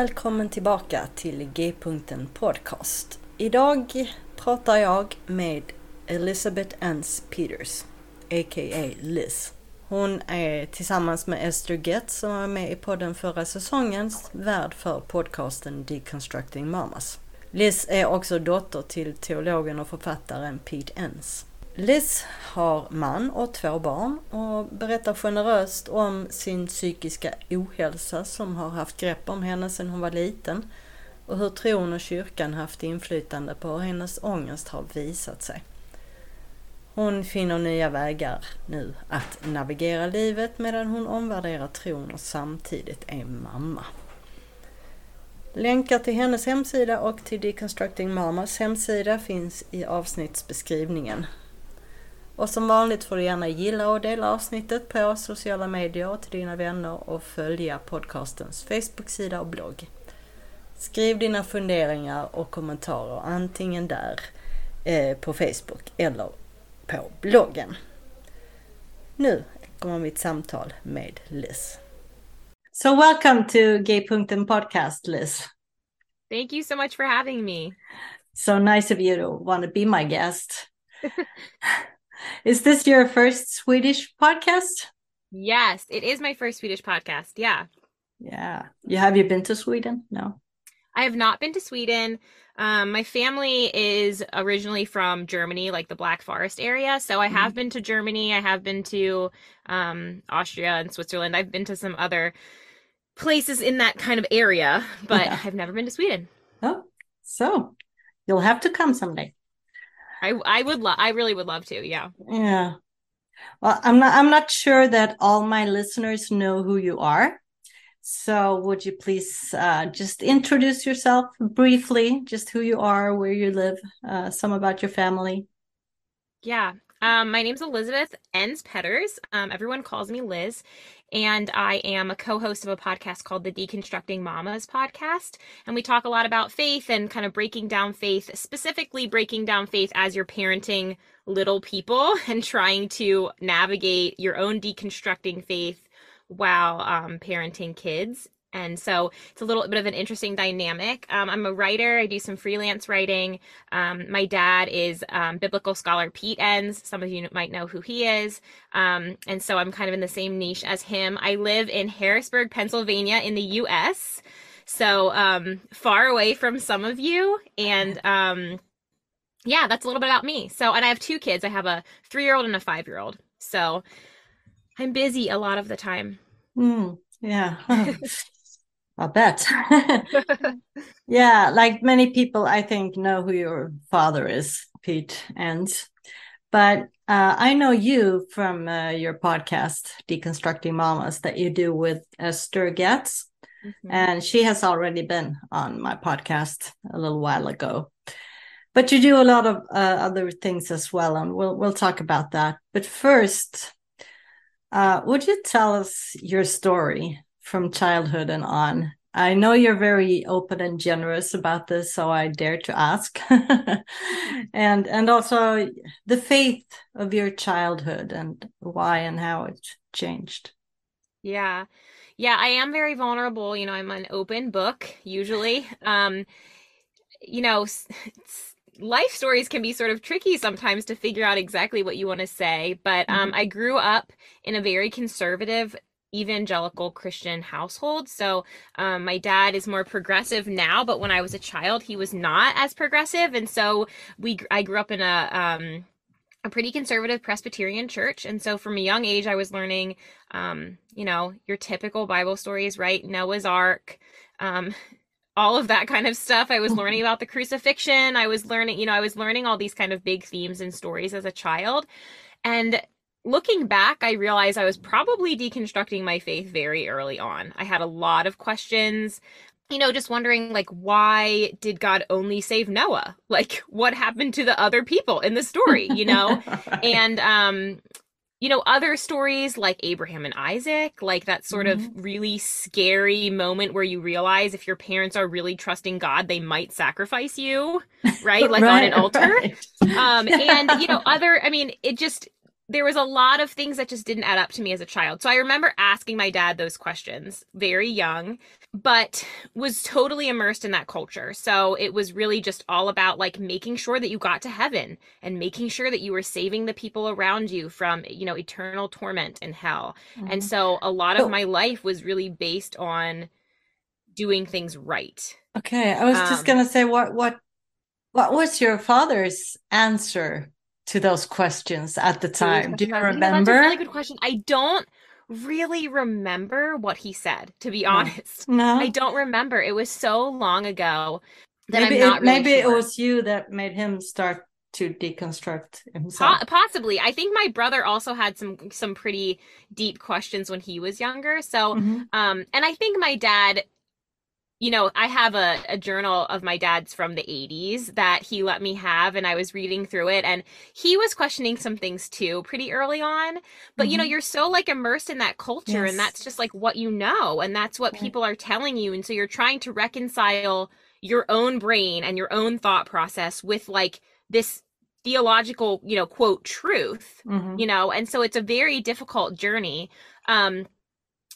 Välkommen tillbaka till G-punkten Podcast. Idag pratar jag med Elizabeth Ans Peters, a.k.a. Liz. Hon är tillsammans med Esther Getz som var med i podden förra säsongens värd för podcasten Deconstructing Mamas. Liz är också dotter till teologen och författaren Pete Enns. Liz har man och två barn och berättar generöst om sin psykiska ohälsa som har haft grepp om henne sedan hon var liten och hur tron och kyrkan haft inflytande på hur hennes ångest har visat sig. Hon finner nya vägar nu att navigera livet medan hon omvärderar tron och samtidigt är mamma. Länkar till hennes hemsida och till Deconstructing Mamas hemsida finns i avsnittsbeskrivningen. Och som vanligt får du gärna gilla och dela avsnittet på sociala medier och till dina vänner och följa podcastens Facebook-sida och blogg. Skriv dina funderingar och kommentarer antingen där eh, på Facebook eller på bloggen. Nu kommer mitt samtal med Liz. So welcome to G-punkten podcast, Liz. Thank you so much for having me. So nice of you to want to be my guest. is this your first Swedish podcast? Yes, it is my first Swedish podcast. Yeah. Yeah. You have you been to Sweden? No. I have not been to Sweden. Um, my family is originally from Germany, like the Black Forest area. So I have mm-hmm. been to Germany. I have been to um, Austria and Switzerland. I've been to some other places in that kind of area, but yeah. I've never been to Sweden. Oh, so you'll have to come someday. I I would love. I really would love to. Yeah. Yeah. Well, I'm not. I'm not sure that all my listeners know who you are. So, would you please uh, just introduce yourself briefly, just who you are, where you live, uh, some about your family? Yeah. Um, my name's Elizabeth Enns Petters. Um, everyone calls me Liz, and I am a co-host of a podcast called the Deconstructing Mamas podcast. And we talk a lot about faith and kind of breaking down faith, specifically breaking down faith as you're parenting little people and trying to navigate your own deconstructing faith while um, parenting kids. And so it's a little bit of an interesting dynamic. Um, I'm a writer. I do some freelance writing. Um, my dad is um, biblical scholar Pete Enns. Some of you might know who he is. Um, and so I'm kind of in the same niche as him. I live in Harrisburg, Pennsylvania, in the U.S. So um, far away from some of you. And um, yeah, that's a little bit about me. So, and I have two kids. I have a three year old and a five year old. So I'm busy a lot of the time. Mm, yeah. I bet. yeah, like many people, I think, know who your father is, Pete Enns. But uh, I know you from uh, your podcast, Deconstructing Mamas, that you do with Esther Getz. Mm-hmm. And she has already been on my podcast a little while ago. But you do a lot of uh, other things as well, and we'll we'll talk about that. But first, uh, would you tell us your story from childhood and on? I know you're very open and generous about this, so I dare to ask. and and also the faith of your childhood and why and how it changed. Yeah. Yeah, I am very vulnerable. You know, I'm an open book usually. Um, you know, life stories can be sort of tricky sometimes to figure out exactly what you want to say. But um, mm-hmm. I grew up in a very conservative evangelical Christian household. So um, my dad is more progressive now, but when I was a child, he was not as progressive, and so we I grew up in a um, a pretty conservative Presbyterian church, and so from a young age, I was learning, um, you know, your typical Bible stories, right? Noah's Ark. Um, all of that kind of stuff. I was learning about the crucifixion. I was learning, you know, I was learning all these kind of big themes and stories as a child. And looking back, I realized I was probably deconstructing my faith very early on. I had a lot of questions, you know, just wondering, like, why did God only save Noah? Like, what happened to the other people in the story, you know? right. And, um, you know, other stories like Abraham and Isaac, like that sort mm-hmm. of really scary moment where you realize if your parents are really trusting God, they might sacrifice you, right? Like right, on an altar. Right. Um, and, you know, other, I mean, it just, there was a lot of things that just didn't add up to me as a child. So I remember asking my dad those questions very young, but was totally immersed in that culture. So it was really just all about like making sure that you got to heaven and making sure that you were saving the people around you from, you know, eternal torment in hell. Mm-hmm. And so a lot of my life was really based on doing things right. Okay, I was um, just going to say what what what was your father's answer to those questions at the time? Do you remember? that's a really good question. I don't really remember what he said, to be honest. No. I don't remember. It was so long ago that maybe it, really maybe sure. it was you that made him start to deconstruct himself. possibly. I think my brother also had some some pretty deep questions when he was younger. So mm-hmm. um and I think my dad you know, I have a, a journal of my dad's from the 80s that he let me have, and I was reading through it, and he was questioning some things too pretty early on. But, mm-hmm. you know, mm-hmm. you're so like immersed in that culture, yes. and that's just like what you know, and that's what right. people are telling you. And so you're trying to reconcile your own brain and your own thought process with like this theological, you know, quote, truth, mm-hmm. you know, and so it's a very difficult journey. Um,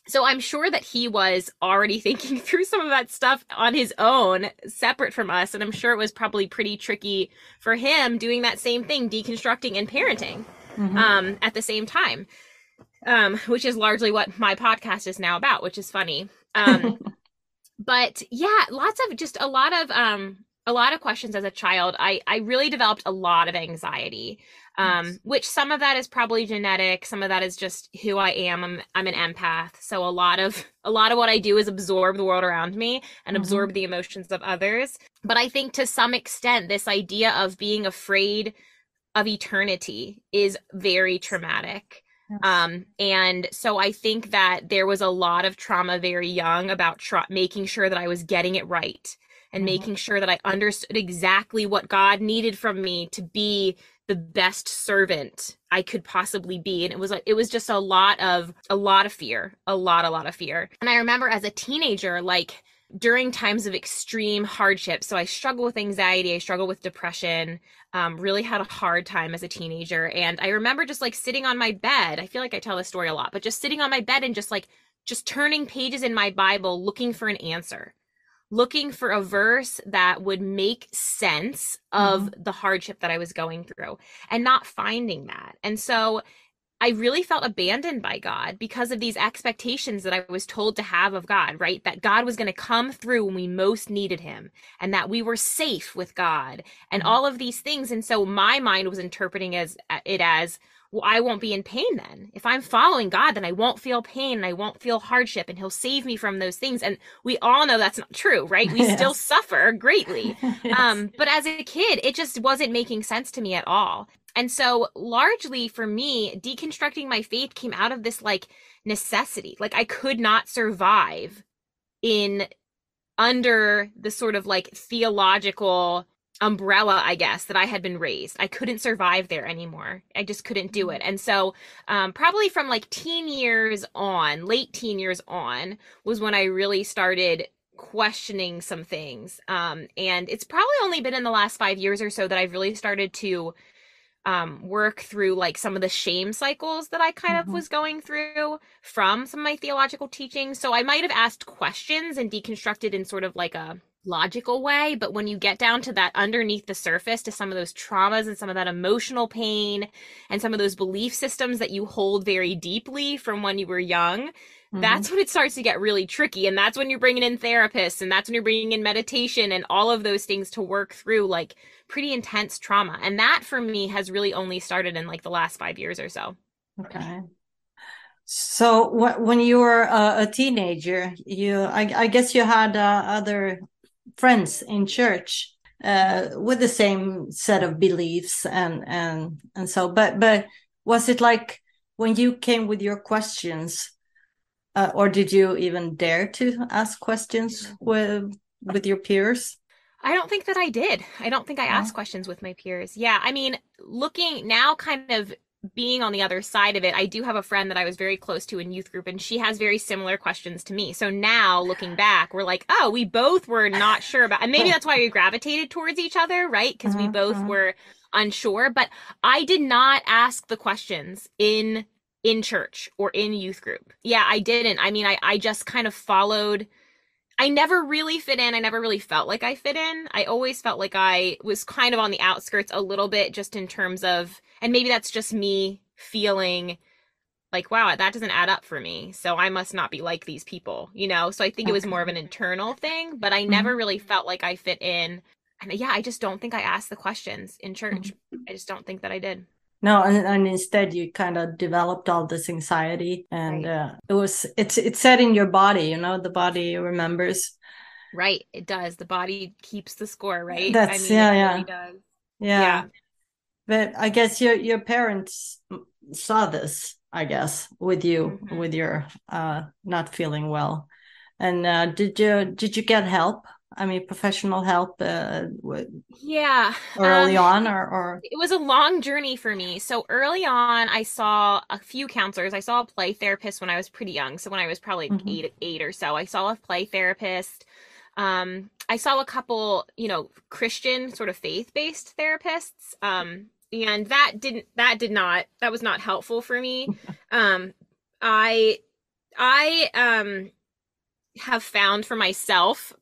so I'm sure that he was already thinking through some of that stuff on his own, separate from us. And I'm sure it was probably pretty tricky for him doing that same thing, deconstructing and parenting mm-hmm. um, at the same time, um, which is largely what my podcast is now about, which is funny. Um, but yeah, lots of just a lot of um, a lot of questions as a child. I I really developed a lot of anxiety um, which some of that is probably genetic some of that is just who i am I'm, I'm an empath so a lot of a lot of what i do is absorb the world around me and mm-hmm. absorb the emotions of others but i think to some extent this idea of being afraid of eternity is very traumatic yes. um and so i think that there was a lot of trauma very young about tra- making sure that i was getting it right and mm-hmm. making sure that I understood exactly what God needed from me to be the best servant I could possibly be. And it was like, it was just a lot of, a lot of fear, a lot, a lot of fear. And I remember as a teenager, like, during times of extreme hardship. So I struggle with anxiety, I struggle with depression, um, really had a hard time as a teenager. And I remember just like sitting on my bed. I feel like I tell this story a lot, but just sitting on my bed and just like, just turning pages in my Bible looking for an answer looking for a verse that would make sense of mm-hmm. the hardship that I was going through and not finding that. And so I really felt abandoned by God because of these expectations that I was told to have of God, right? That God was going to come through when we most needed him and that we were safe with God and mm-hmm. all of these things. And so my mind was interpreting as it as well, I won't be in pain then. If I'm following God, then I won't feel pain and I won't feel hardship and he'll save me from those things. And we all know that's not true, right? We yes. still suffer greatly. yes. Um, but as a kid, it just wasn't making sense to me at all. And so largely for me, deconstructing my faith came out of this like necessity. Like I could not survive in under the sort of like theological umbrella i guess that i had been raised. I couldn't survive there anymore. I just couldn't do it. Mm-hmm. and so um, probably from like teen years on late teen years on was when i really started questioning some things. Um, and it's probably only been in the last five years or so that i've really started to um, work through like some of the shame cycles that i kind mm-hmm. of was going through from some of my theological teachings. So i might have asked questions and deconstructed in sort of like a logical way but when you get down to that underneath the surface to some of those traumas and some of that emotional pain and some of those belief systems that you hold very deeply from when you were young mm-hmm. that's when it starts to get really tricky. And that's when you're bringing in therapists and that's when you're bringing in meditation and all of those things to work through like pretty intense trauma. And that for me has really only started in like the last 5 years or so. Okay. So when you were a, a teenager, you I, I, guess you had uh, other friends in church uh, with the same set of beliefs and and and so but but was it like when you came with your questions uh, or did you even dare to ask questions with with your peers I don't think that I did. I don't think I asked questions with my peers. Yeah, I mean, looking now kind of being on the other side of it, I do have a friend that I was very close to in youth group, and she has very similar questions to me. So now looking back, we're like, oh, we both were not sure about, and maybe that's why we gravitated towards each other, right? Because we both mm-hmm. were unsure. But I did not ask the questions in in church or in youth group. Yeah, I didn't. I mean, I I just kind of followed. I never really fit in. I never really felt like I fit in. I always felt like I was kind of on the outskirts a little bit, just in terms of and maybe that's just me feeling like wow that doesn't add up for me. So i must not be like these people you know? So i think it was more of an internal thing but i never mm-hmm. really felt like i fit in. And yeah i just don't think i asked the questions in church. Mm-hmm. i just don't think that i did. No and, and instead you kind of developed all this anxiety and right. uh, it was it's it's set in your body you know? The body remembers. Right it does. The body keeps the score right? That's I mean, yeah yeah. Really yeah. Yeah but I guess your your parents saw this, I guess, with you mm-hmm. with your uh, not feeling well. And uh, did you did you get help? I mean, professional help. Uh, with, yeah, early um, on, or or it was a long journey for me. So early on, I saw a few counselors. I saw a play therapist when I was pretty young. So when I was probably mm-hmm. eight eight or so, I saw a play therapist. Um, I saw a couple, you know, Christian sort of faith based therapists. Um, and that didn't that did not that was not helpful for me um i i um have found for myself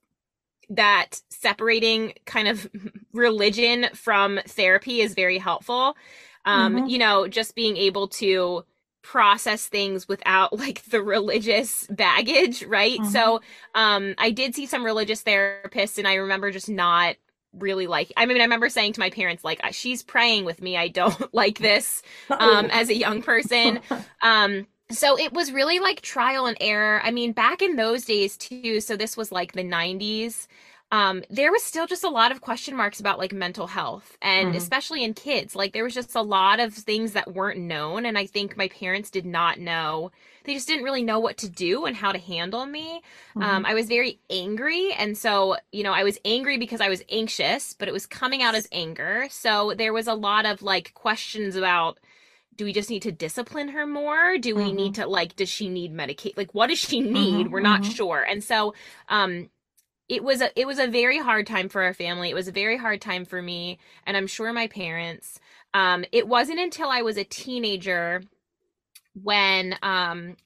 that separating kind of religion from therapy is very helpful um mm-hmm. you know just being able to process things without like the religious baggage right mm-hmm. so um i did see some religious therapists and i remember just not really like i mean i remember saying to my parents like she's praying with me. I don't like this um as a young person. Um so it was really like trial and error. I mean back in those days too so this was like the 90s um, there was still just a lot of question marks about like mental health and mm-hmm. especially in kids like there was just a lot of things that weren't known and i think my parents did not know they just didn't really know what to do and how to handle me um, mm-hmm. um, i was very angry and so you know i was angry because i was anxious but it was coming out as anger so there was a lot of like questions about do we just need to discipline her more do we mm-hmm. need to like does she need medicate like what does she need mm-hmm. we're not mm-hmm. sure and so um it was a it was a very hard time for our family. It was a very hard time for me, and I'm sure my parents. Um, it wasn't until I was a teenager when um,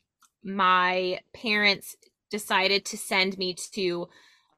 my parents decided to send me to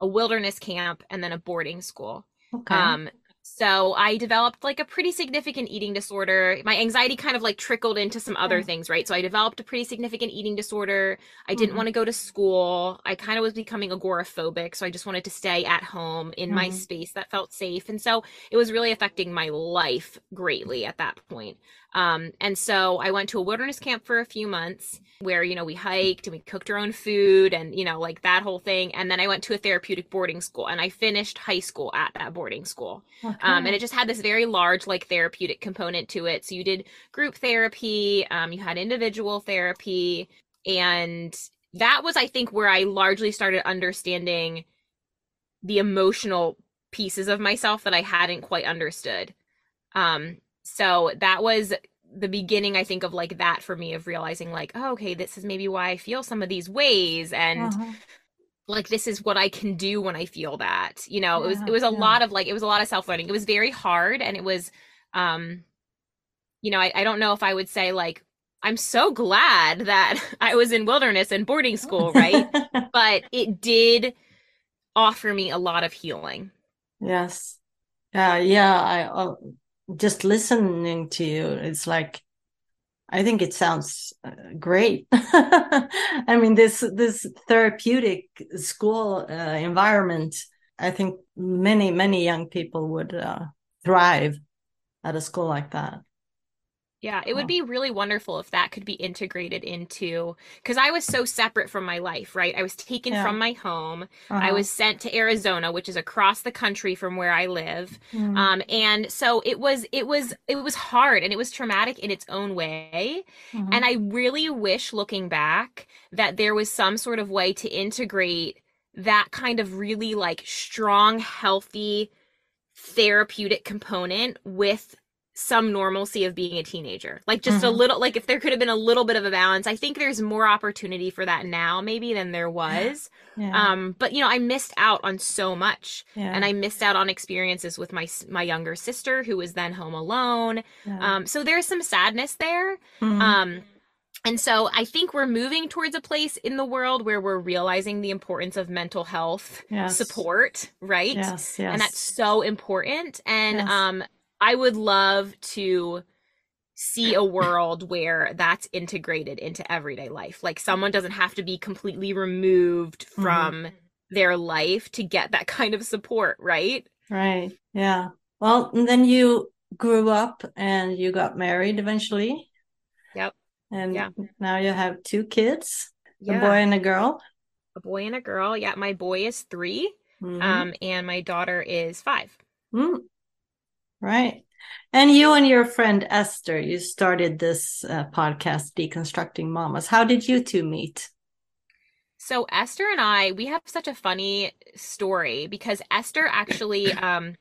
a wilderness camp and then a boarding school. Okay. Um, so I developed like a pretty significant eating disorder. My anxiety kind of like trickled into some other things, right? So I developed a pretty significant eating disorder. I didn't mm-hmm. want to go to school. I kind of was becoming agoraphobic. So I just wanted to stay at home in mm-hmm. my space that felt safe. And so it was really affecting my life greatly at that point. Um, and so I went to a wilderness camp for a few months where, you know, we hiked and we cooked our own food and, you know, like that whole thing. And then I went to a therapeutic boarding school and I finished high school at that boarding school. Okay. Um, and it just had this very large, like, therapeutic component to it. So you did group therapy, um, you had individual therapy. And that was, I think, where I largely started understanding the emotional pieces of myself that I hadn't quite understood. Um, so that was the beginning i think of like that for me of realizing like oh, okay this is maybe why i feel some of these ways and uh-huh. Like this is what i can do when i feel that you know yeah, it was it was a yeah. lot of like it was a lot of self-learning it was very hard and it was um you know I, I don't know if i would say like i'm so glad that i was in wilderness and boarding school right but it did offer me a lot of healing. Yes. Uh, yeah. I uh, just listening to you. It's like I think it sounds uh, great. I mean, this this therapeutic school uh, environment. I think many many young people would uh, thrive at a school like that. Yeah, it would be really wonderful if that could be integrated into because I was so separate from my life, right? I was taken Yeah. from my home. Uh-huh. I was sent to Arizona, which is across the country from where I live. Mm. Um, and so it was it was it was hard and it was traumatic in its own way. Mhm. And I really wish looking back that there was some sort of way to integrate that kind of really like strong, healthy therapeutic component with some normalcy of being a teenager. Like just a Mhm. little like if there could have been a little bit of a balance. I think there's more opportunity for that now maybe than there was. yeah. Um but you know, I missed out on so much yeah. and I missed out on experiences with my my younger sister who was then home alone. yeah. Um so there's some sadness there. Mhm. Um, and so I think we're moving towards a place in the world where we're realizing the importance of mental health Yes. support, right? yes. Yes. And that's so important. And Yes. um, I would love to see a world where that's integrated into everyday life. Like someone doesn't have to be completely removed Mhm. from their life to get that kind of support, right? Right. Yeah. Well, and then you grew up and you got married eventually. Yep. And Yeah. now you have two kids, a boy and a girl. A boy and a girl. Yeah, my boy is 3 Mhm. um, and my daughter is five. Mm. Right. And you and your friend Esther, you started this uh, podcast, Deconstructing Mamas. How did you two meet? So Esther and I, we have such a funny story because Esther actually um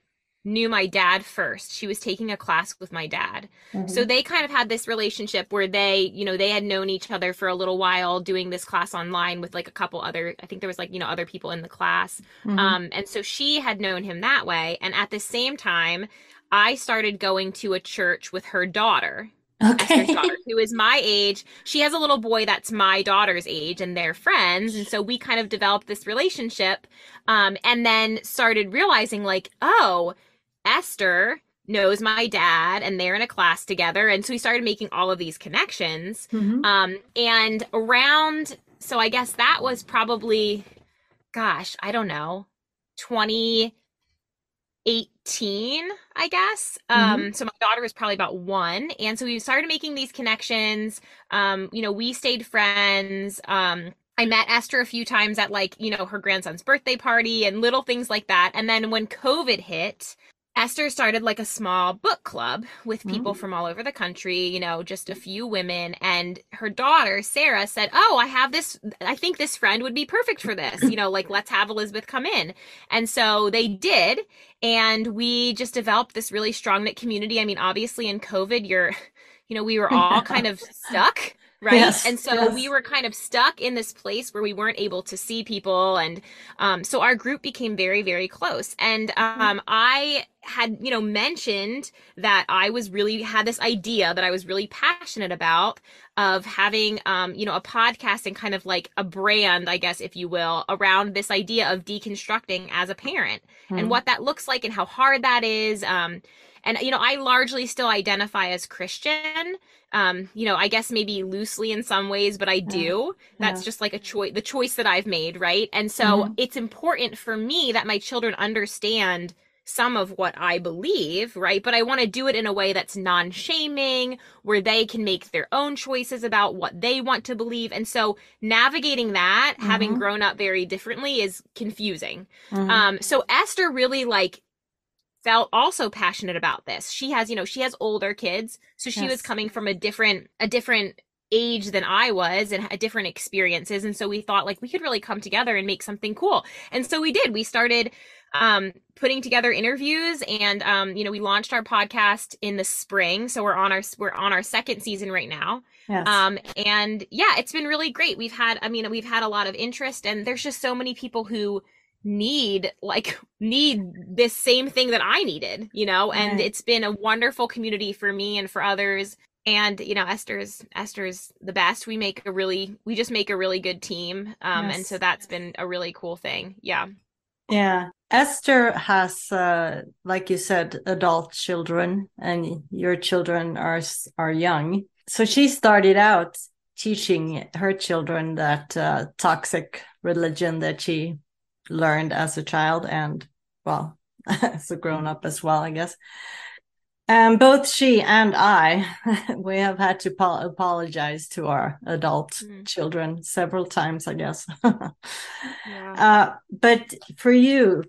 knew my dad first. She was taking a class with my dad. So they kind of had this relationship where they, you know, they had known each other for a little while doing this class online with like a couple other I think there was like, you know, other people in the class. Mhm. Um and so she had known him that way and at the same time I started going to a church with her daughter okay. Daughter, who is my age. She has a little boy that's my daughter's age, and they're friends. And so we kind of developed this relationship, um, and then started realizing, like, oh, Esther knows my dad, and they're in a class together. And so we started making all of these connections. Mhm. Um, and around, so I guess that was probably, gosh, I don't know, 2018, I guess. Um, so my daughter was probably about one. And so we started making these connections. Um, you know, we stayed friends. Um, I met Esther a few times at like, you know, her grandson's birthday party and little things like that. And then when COVID hit, Esther started like a small book club with people Mm. from all over the country, you know, just a few women. And her daughter, Sarah, said, Oh, I have this, I think this friend would be perfect for this. You know, like, let's have Elizabeth come in. And so they did. And we just developed this really strong knit community. I mean, obviously in COVID, you're, you know, we were all kind of stuck. Right. Yes, and so yes. we were kind of stuck in this place where we weren't able to see people. And um, so our group became very, very close. And um, I had, you know, mentioned that I was really had this idea that I was really passionate about of having, um, you know, a podcast and kind of like a brand, I guess, if you will, around this idea of deconstructing as a parent Mhm. and what that looks like and how hard that is. Um, and you know, I largely still identify as Christian. Um, you know, I guess maybe loosely in some ways, but I do. That's Yeah. just like a choice, the choice that I've made, right? And so Mhm. it's important for me that my children understand some of what I believe, right? But I want to do it in a way that's non shaming, where they can make their own choices about what they want to believe. And so navigating that, having Mhm. grown up very differently, is confusing. Mhm. Um, so Esther really like felt also passionate about this. She has, you know, she has older kids, so she was coming from a different a different age than I was and had different experiences. And so we thought like we could really come together and make something cool. And so we did. We started um putting together interviews and um you know we launched our podcast in the spring so we're on our we're on our second season right now yes. um, and yeah, it's been really great. We've had, I mean, we've had a lot of interest, and there's just so many people who need like need this same thing that I needed, you know. And Right. it's been a wonderful community for me and for others. And you know, Esther's Esther's the best. We make a really, we just make a really good team. Um, and so that's been a really cool thing. Yeah. Yeah. Esther has, uh, like you said, adult children, and your children are are young. So she started out teaching her children that uh, toxic religion that she learned as a child, and well, as a grown up as well, I guess. And both she and I, we have had to apologize to our adult mm. children several times, I guess. yeah. uh, but for you,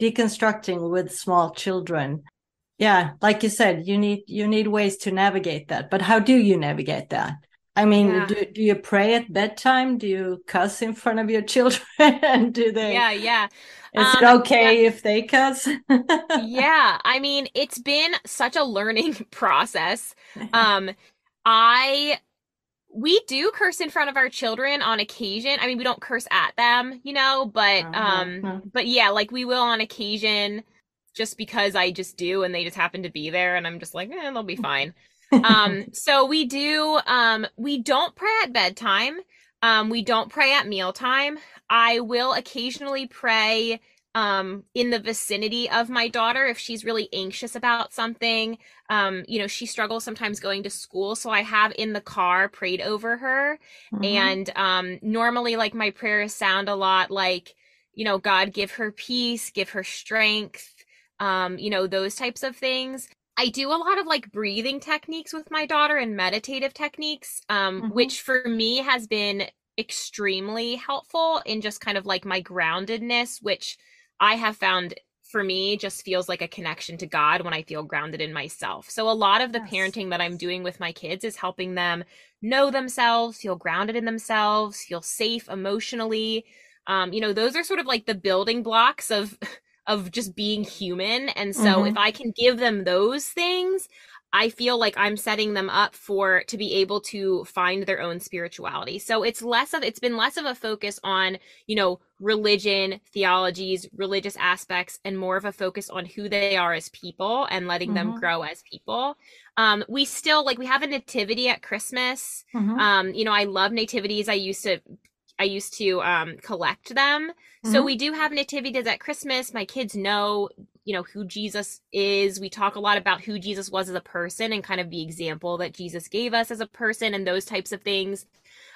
deconstructing with small children, yeah, like you said, you need you need ways to navigate that. But how do you navigate that? I mean, yeah. do, do you pray at bedtime? Do you cuss in front of your children? And do they? Yeah, yeah. Is um, it okay yeah. if they cuss? yeah, I mean, it's been such a learning process. Um, I we do curse in front of our children on occasion. I mean, we don't curse at them, you know, but uh-huh. um, but yeah, like we will on occasion, just because I just do, and they just happen to be there, and I'm just like, eh, they'll be fine. Um, so we do. Um, we don't pray at bedtime. Um, we don't pray at mealtime. I will occasionally pray um in the vicinity of my daughter if she's really anxious about something um you know she struggles sometimes going to school so i have in the car prayed over her mm-hmm. and um normally like my prayers sound a lot like you know god give her peace give her strength um you know those types of things I do a lot of like breathing techniques with my daughter and meditative techniques, um, mm-hmm. which for me has been extremely helpful in just kind of like my groundedness, which I have found for me just feels like a connection to God when I feel grounded in myself. So a lot of the yes. parenting that I'm doing with my kids is helping them know themselves, feel grounded in themselves, feel safe emotionally. Um, you know, those are sort of like the building blocks of of just being human. And so mm-hmm. if I can give them those things, I feel like I'm setting them up for to be able to find their own spirituality. So it's less of it's been less of a focus on, you know, religion, theologies, religious aspects and more of a focus on who they are as people and letting mm-hmm. them grow as people. Um we still like we have a nativity at Christmas. Mm-hmm. Um you know, I love nativities. I used to I used to um, collect them. Mm-hmm. So we do have nativities at Christmas. My kids know, you know, who Jesus is. We talk a lot about who Jesus was as a person and kind of the example that Jesus gave us as a person and those types of things.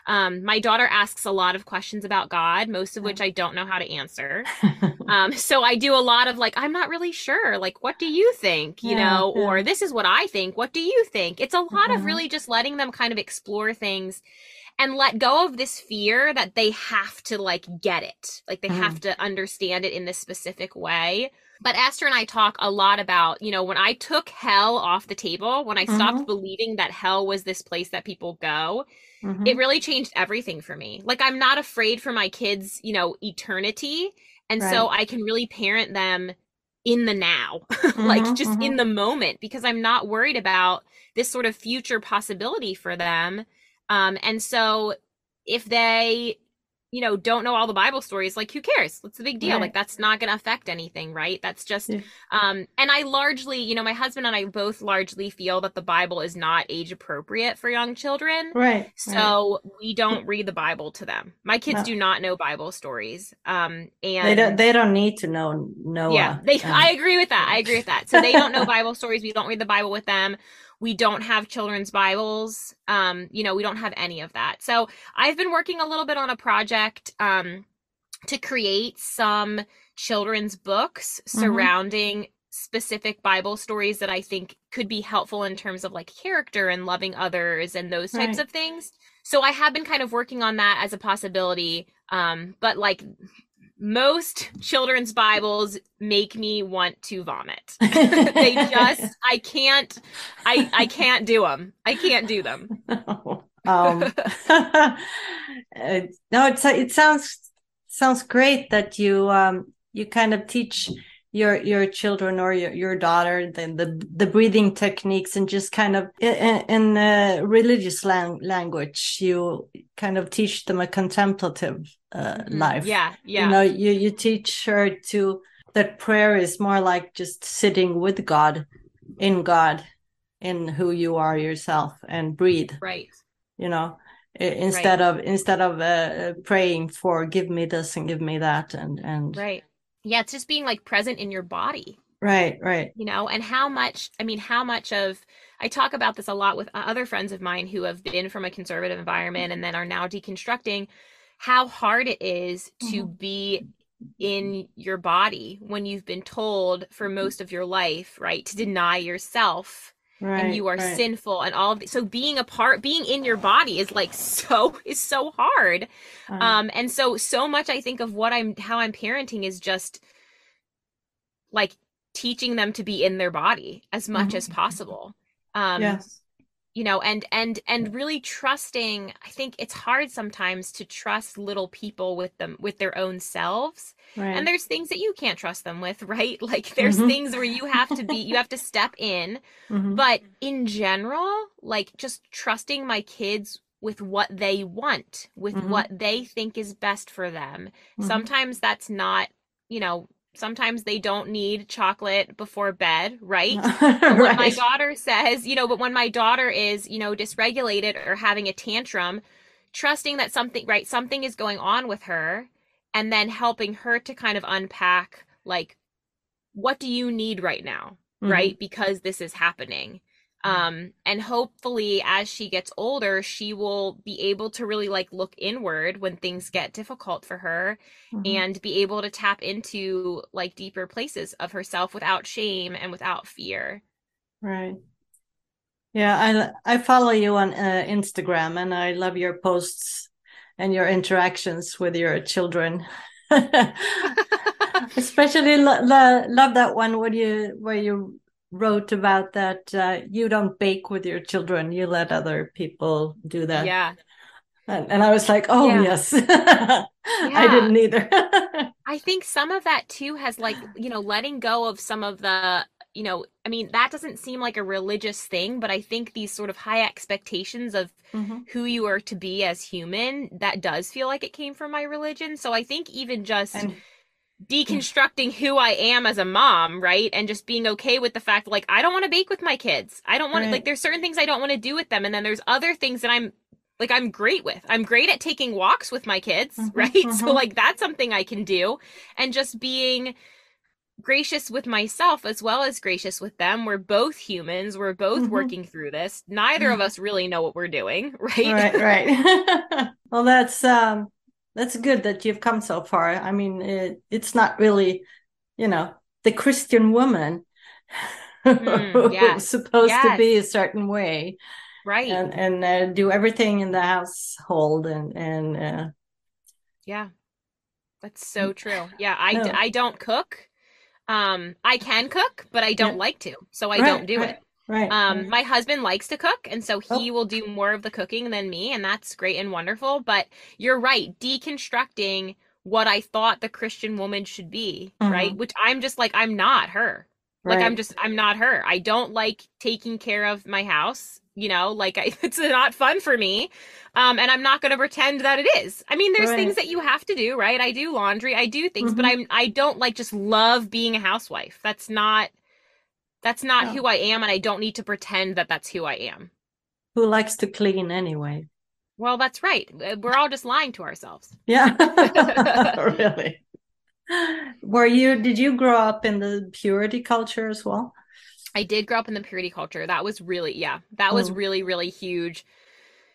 Um, my daughter asks a lot of questions about God, most of which I don't know how to answer. um, so I do a lot of like, I'm not really sure. Like, what do you think? You yeah, know, yeah. or this is what I think. What do you think? It's a lot mm-hmm. of really just letting them kind of explore things and let go of this fear that they have to like get it. Like they mm. have to understand it in this specific way. But Esther and I talk a lot about, you know, when I took hell off the table, when I stopped mm-hmm. believing that hell was this place that people go, mm-hmm. it really changed everything for me. Like I'm not afraid for my kids, you know, eternity. And right. so I can really parent them in the now, like mm-hmm, just in mm-hmm. the moment, because I'm not worried about this sort of future possibility for them um, and so if they, you know, don't know all the Bible stories, like who cares? What's the big deal? Right. Like that's not going to affect anything, right? That's just, yeah. um, and I largely, you know, my husband and I both largely feel that the Bible is not age appropriate for young children. Right. So right. we don't read the Bible to them. My kids no. do not know Bible stories. Um, and they don't, they don't need to know Noah. Yeah. They, um, I agree with that. I agree with that. So they don't know Bible stories. We don't read the Bible with them we don't have children's bibles um you know we don't have any of that so i've been working a little bit on a project um to create some children's books mm-hmm. surrounding specific bible stories that i think could be helpful in terms of like character and loving others and those types right. of things so i have been kind of working on that as a possibility um but like most children's bibles make me want to vomit they just i can't i i can't do them i can't do them no. um no it's it sounds sounds great that you um you kind of teach your your children or your, your daughter the, the the breathing techniques and just kind of in, in uh, religious lang- language you kind of teach them a contemplative uh, mm-hmm. life. Yeah yeah. you know you you teach her to that prayer is more like just sitting with god in god in who you are yourself and breathe. Right. You know instead right. of instead of uh, praying for give me this and give me that and and right yeah, it's just being like present in your body. Right, right. You know, and how much, I mean, how much of, I talk about this a lot with other friends of mine who have been from a conservative environment and then are now deconstructing how hard it is to mm-hmm. be in your body when you've been told for most of your life, right, to deny yourself right, and you are right. sinful and all of the, so being a part being in your body is like so is so hard um and so so much i think of what i'm how i'm parenting is just like teaching them to be in their body as much mm-hmm. as possible um yes you know and and and really trusting i think it's hard sometimes to trust little people with them with their own selves right. and there's things that you can't trust them with right like there's mm-hmm. things where you have to be you have to step in mm-hmm. but in general like just trusting my kids with what they want with mm-hmm. what they think is best for them mm-hmm. sometimes that's not you know sometimes they don't need chocolate before bed, right? right? When my daughter says, you know, but when my daughter is, you know, dysregulated or having a tantrum, trusting that something, right, something is going on with her and then helping her to kind of unpack, like, what do you need right now, mm-hmm. right? Because this is happening. Um and hopefully as she gets older she will be able to really like look inward when things get difficult for her mm-hmm. and be able to tap into like deeper places of herself without shame and without fear. Right. Yeah i i follow you on uh, instagram and i love your posts and your interactions with your children. Especially lo- lo- love that one where you where you wrote about that uh, you don't bake with your children you let other people do that yeah and, and i was like oh yeah. yes yeah. i didn't either i think some of that too has like you know letting go of some of the you know i mean that doesn't seem like a religious thing but i think these sort of high expectations of mm-hmm. who you are to be as human that does feel like it came from my religion so i think even just and- deconstructing who I am as a mom, right? And just being okay with the fact like I don't want to bake with my kids. I don't want right. to like there's certain things I don't want to do with them and then there's other things that I'm like I'm great with. I'm great at taking walks with my kids, mm-hmm, right? Mm-hmm. So like that's something I can do and just being gracious with myself as well as gracious with them. We're both humans. We're both mm-hmm. working through this. Neither of mm-hmm. us really know what we're doing, right? Right, right. well, that's um that's good that you've come so far. I mean, it, it's not really, you know, the Christian woman mm, yes. supposed yes. to be a certain way, right? And and uh, do everything in the household and and uh, yeah, that's so true. Yeah, I no. I don't cook. Um, I can cook, but I don't yeah. like to, so I right, don't do it. Right. Um, my husband likes to cook, and so he oh. will do more of the cooking than me, and that's great and wonderful. But you're right, deconstructing what I thought the Christian woman should be, mm-hmm. right? Which I'm just like, I'm not her. Like. I'm just, I'm not her. I don't like taking care of my house, you know, like, I, it's not fun for me. Um, and I'm not going to pretend that it is. I mean, there's right. things that you have to do, right? I do laundry, I do things, mm-hmm. but I'm, I don't like just love being a housewife. That's not, that's not no. who I am, and I don't need to pretend that that's who I am. Who likes to clean anyway? Well, that's right. Uh, we're all just lying to ourselves. Yeah. really. Were you, did you grow up in the purity culture as well? I did grow up in the purity culture. That was really, yeah, that was mm. really, really huge.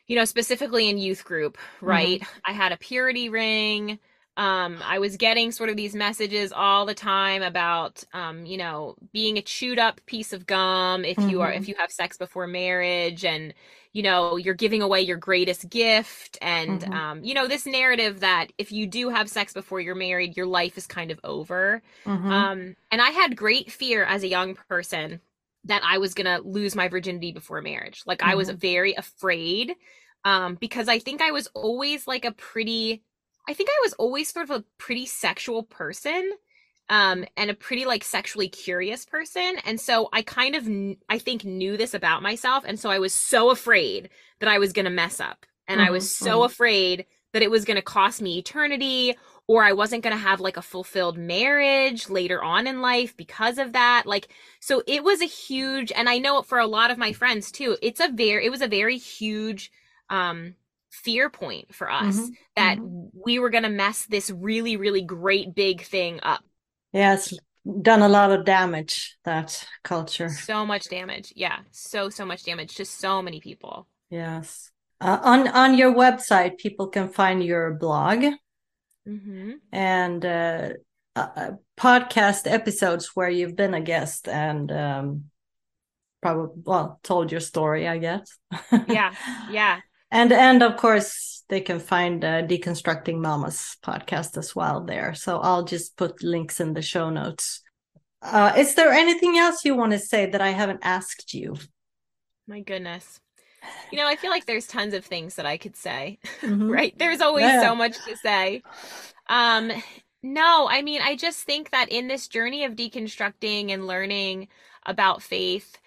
You know, specifically in youth group, right? Mm. I had a purity ring um, I was getting sort of these messages all the time about, um, you know, being a chewed up piece of gum if mm-hmm. you are if mm-hmm. you have sex before marriage, and you know you're giving away your greatest gift, and mm-hmm. um, you know this narrative that if you do have sex before you're married, your life is kind of over. Mm-hmm. Um, and I had great fear as a young person that I was gonna lose my virginity before marriage. Like I was mm-hmm. very afraid um, because I think I was always like a pretty I think I was always sort of a pretty sexual person um and a pretty like sexually curious person and so I kind of I think knew this about myself and so I was so afraid that I was going to mess up and mm-hmm. I was so mm-hmm. afraid that it was going to cost me eternity or I wasn't going to have like a fulfilled marriage later on in life because of that. Like, so it was a huge, and I know for a lot of my friends too, it's a very, it was a very huge, um, fear point for us mm-hmm. that mm-hmm. we were going to mess this really really great big thing up Yes, done a lot of damage, that culture. So much damage. Yeah. So, so much damage to so many people. Yes. Uh, on on your website, people can find your blog hmm and uh, uh, uh, podcast episodes where you've been a guest and um, probably well told your story, I guess. Yeah. Yeah. And and of course they can find uh, deconstructing mamas podcast as well there so i'll just put links in the show notes uh, is there anything else you want to say that i haven't asked you My goodness. You know, I feel like there's tons of things that I could say, Mhm. right? There's always Yeah. so much to say. Um, no, I mean, I just think that in this journey of deconstructing and learning about faith,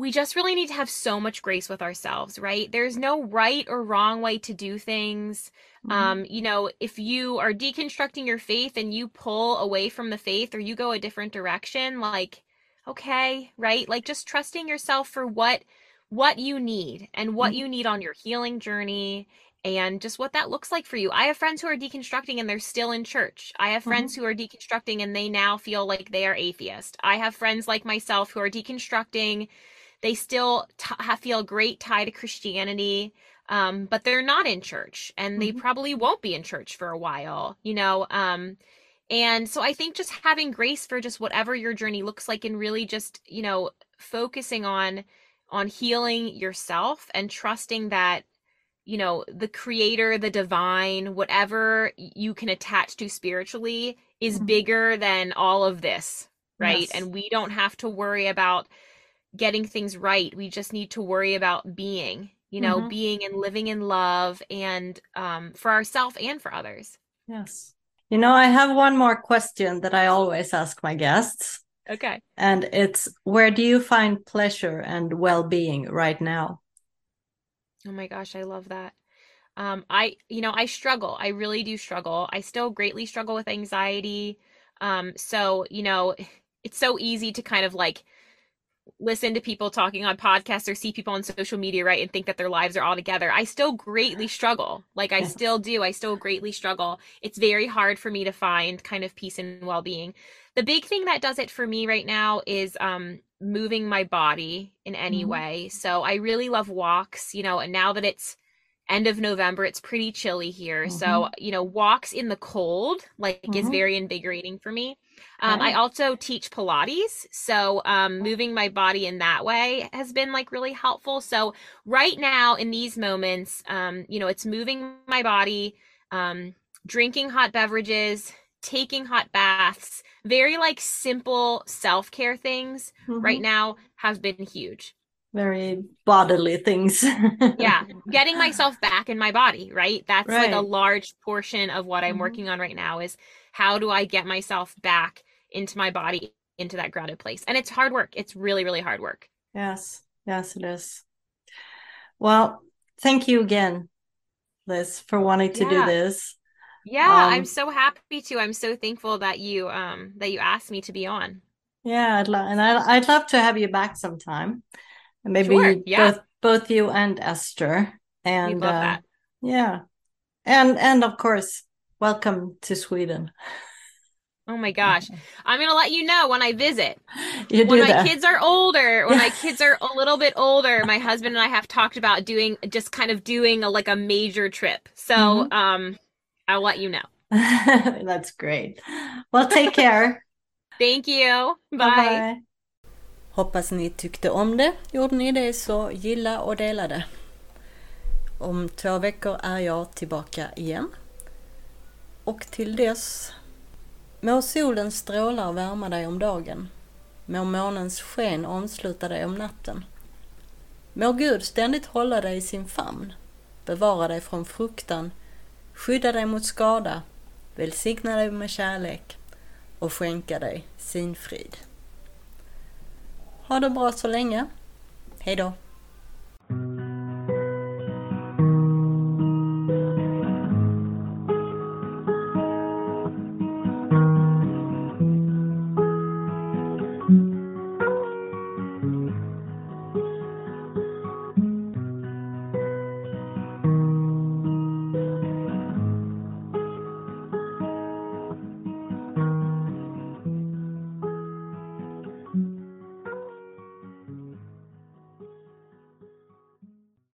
we just really need to have so much grace with ourselves, right? There's no right or wrong way to do things. Mhm. Um, you know, if you are deconstructing your faith and you pull away from the faith or you go a different direction, like, okay, right? Like just trusting yourself for what what you need and what Mhm. you need on your healing journey and just what that looks like for you. I have friends who are deconstructing and they're still in church. I have friends who are deconstructing and they now feel like they are atheist. I have friends like myself who are deconstructing. They still t- feel great tie to Christianity, um, but they're not in church and they Mhm. probably won't be in church for a while, you know. Um, and so I think just having grace for just whatever your journey looks like and really just, you know, focusing on on healing yourself and trusting that you know the creator the divine whatever you can attach to spiritually is Mhm. bigger than all of this right Yes. and we don't have to worry about getting things right we just need to worry about being you know Mhm. being and living in love and um, for ourselves and for others yes you know i have one more question that i always ask my guests okay and it's where do you find pleasure and well-being right now Oh my gosh, I love that. Um, I, you know, I struggle. I really do struggle. I still greatly struggle with anxiety. Um, so, you know, it's so easy to kind of like listen to people talking on podcasts or see people on social media, right, and think that their lives are all together. I still greatly struggle. Like I still do. I still greatly struggle. It's very hard for me to find kind of peace and well-being. The big thing that does it for me right now is um moving my body in any Mhm. way. So I really love walks, you know, and now that it's end of November, it's pretty chilly here. So, you know, walks in the cold like is Mhm. very invigorating for me. Um, I also teach Pilates. So, um, moving my body in that way has been like really helpful. So, right now in these moments, um, you know, it's moving my body, um, drinking hot beverages, taking hot baths, very like simple self care things right Mhm. now have been huge. Very bodily things Yeah, getting myself back in my body, right? That's like a large portion of what I'm Mhm. working on right now is how do I get myself back into my body, into that grounded place? And it's hard work. It's really, really hard work. Yes, yes, it is. Well, thank you again, Liz, for wanting to do this. Yeah, I'm Um, so happy to. I'm so thankful that you um that you asked me to be on. Yeah, I'd love, and I, I'd love to have you back sometime, and maybe Sure, yeah. both both you and Esther. And uh, yeah, and and of course, welcome to Sweden. Oh my gosh. I'm gonna let you know when I visit. You when my that. kids are older, when my kids are a little bit older, my husband and I have talked about doing just kind of doing a like a major trip. So Mhm. um I'll let you know. That's great. Well, take care. Thank you. Bye. Bye-bye. Hoppas ni tyckte om det. Gjorde ni det så gilla och dela det. Om två veckor är jag tillbaka igen. Och till dess må solens strålar värma dig om dagen. Må månens sken omsluta dig om natten. Må Gud ständigt hålla dig i sin famn, bevara dig från fruktan, skydda dig mot skada, välsigna dig med kärlek och skänka dig sin frid. Ha det bra så länge. Hej då!